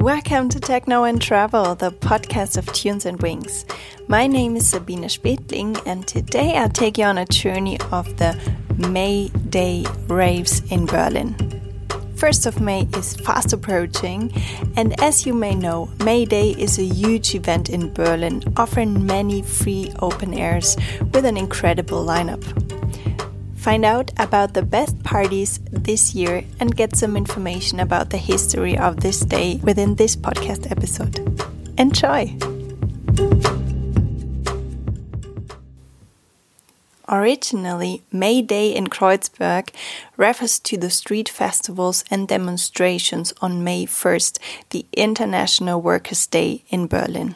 Welcome to Techno and Travel, the podcast of Tunes and Wings. My name is Sabine Spetling, and today I'll take you on a journey of the May Day raves in Berlin. 1st of May is fast approaching, and as you may know, May Day is a huge event in Berlin, offering many free open airs with an incredible lineup. Find out about the best parties this year and get some information about the history of this day within this podcast episode. Enjoy! Originally, May Day in Kreuzberg refers to the street festivals and demonstrations on May 1st, the International Workers' Day in Berlin.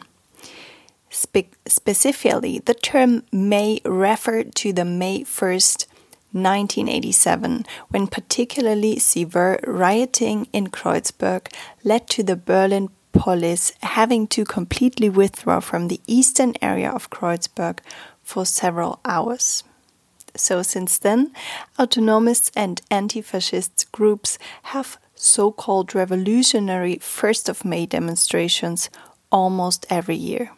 Spe specifically, the term May referred to the May 1st 1987, when particularly severe rioting in Kreuzberg led to the Berlin police having to completely withdraw from the eastern area of Kreuzberg for several hours. So, since then, autonomists and anti fascist groups have so called revolutionary 1st of May demonstrations almost every year.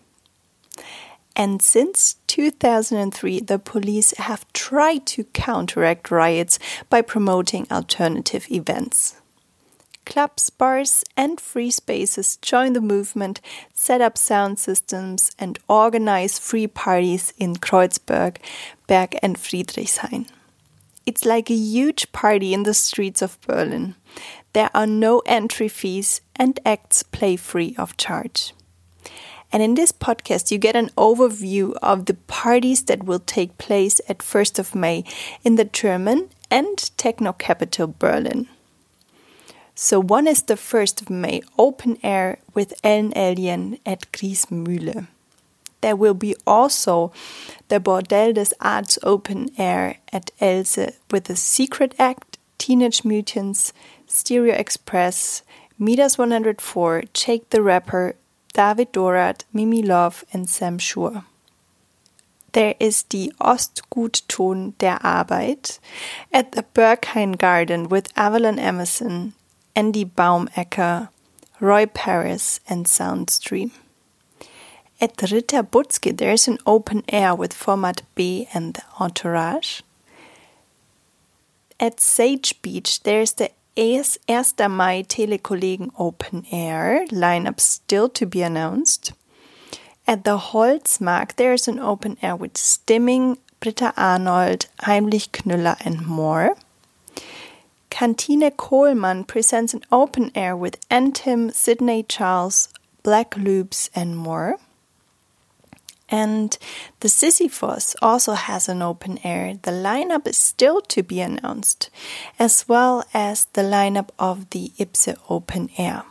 And since 2003, the police have tried to counteract riots by promoting alternative events. Clubs, bars, and free spaces join the movement, set up sound systems, and organize free parties in Kreuzberg, Berg, and Friedrichshain. It's like a huge party in the streets of Berlin. There are no entry fees, and acts play free of charge. And in this podcast, you get an overview of the parties that will take place at 1st of May in the German and techno capital Berlin. So one is the 1st of May open air with Ellen Allien at Griesmühle. There will be also the Bordel des Arts open air at Else with the Secret Act, Teenage Mutants, Stereo Express, Midas 104, Jake the Rapper, David Dorad, Mimi Love, and Sam Shure. There is the Ostgut Ton der Arbeit at the Berghain Garden with Avalon Emerson, Andy Baumecker, Roi Perez, and Soundstream. At Ritter Butzke, there is an open air with Format B and the Entourage. At Sage Beach, there is the 1. Mai Telekollegen Open Air lineup still to be announced. At the Holzmarkt, there is an open air with Stimming, Britta Arnold, Heimlich Knüller, and more. Kantine Kohlmann presents an open air with Antim, Sydney Charles, Black Loops, and more. And the Sisyphos also has an open air. The lineup is still to be announced, as well as the lineup of the Ipse open air.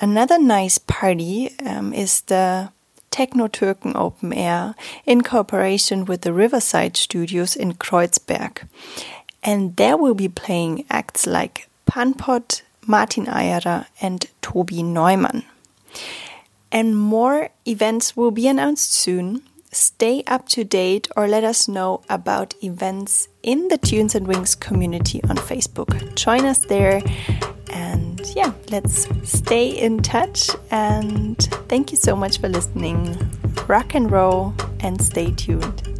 Another nice party um, is the Techno Türken Open Air in cooperation with the Riverside Studios in Kreuzberg. And there will be playing acts like Panpot, Martin Eyerer, and Tobi Neumann and more events will be announced soon. Stay up to date or let us know about events in the Tunes and Wings community on Facebook. Join us there and yeah, let's stay in touch. And thank you so much for listening. Rock and roll and stay tuned.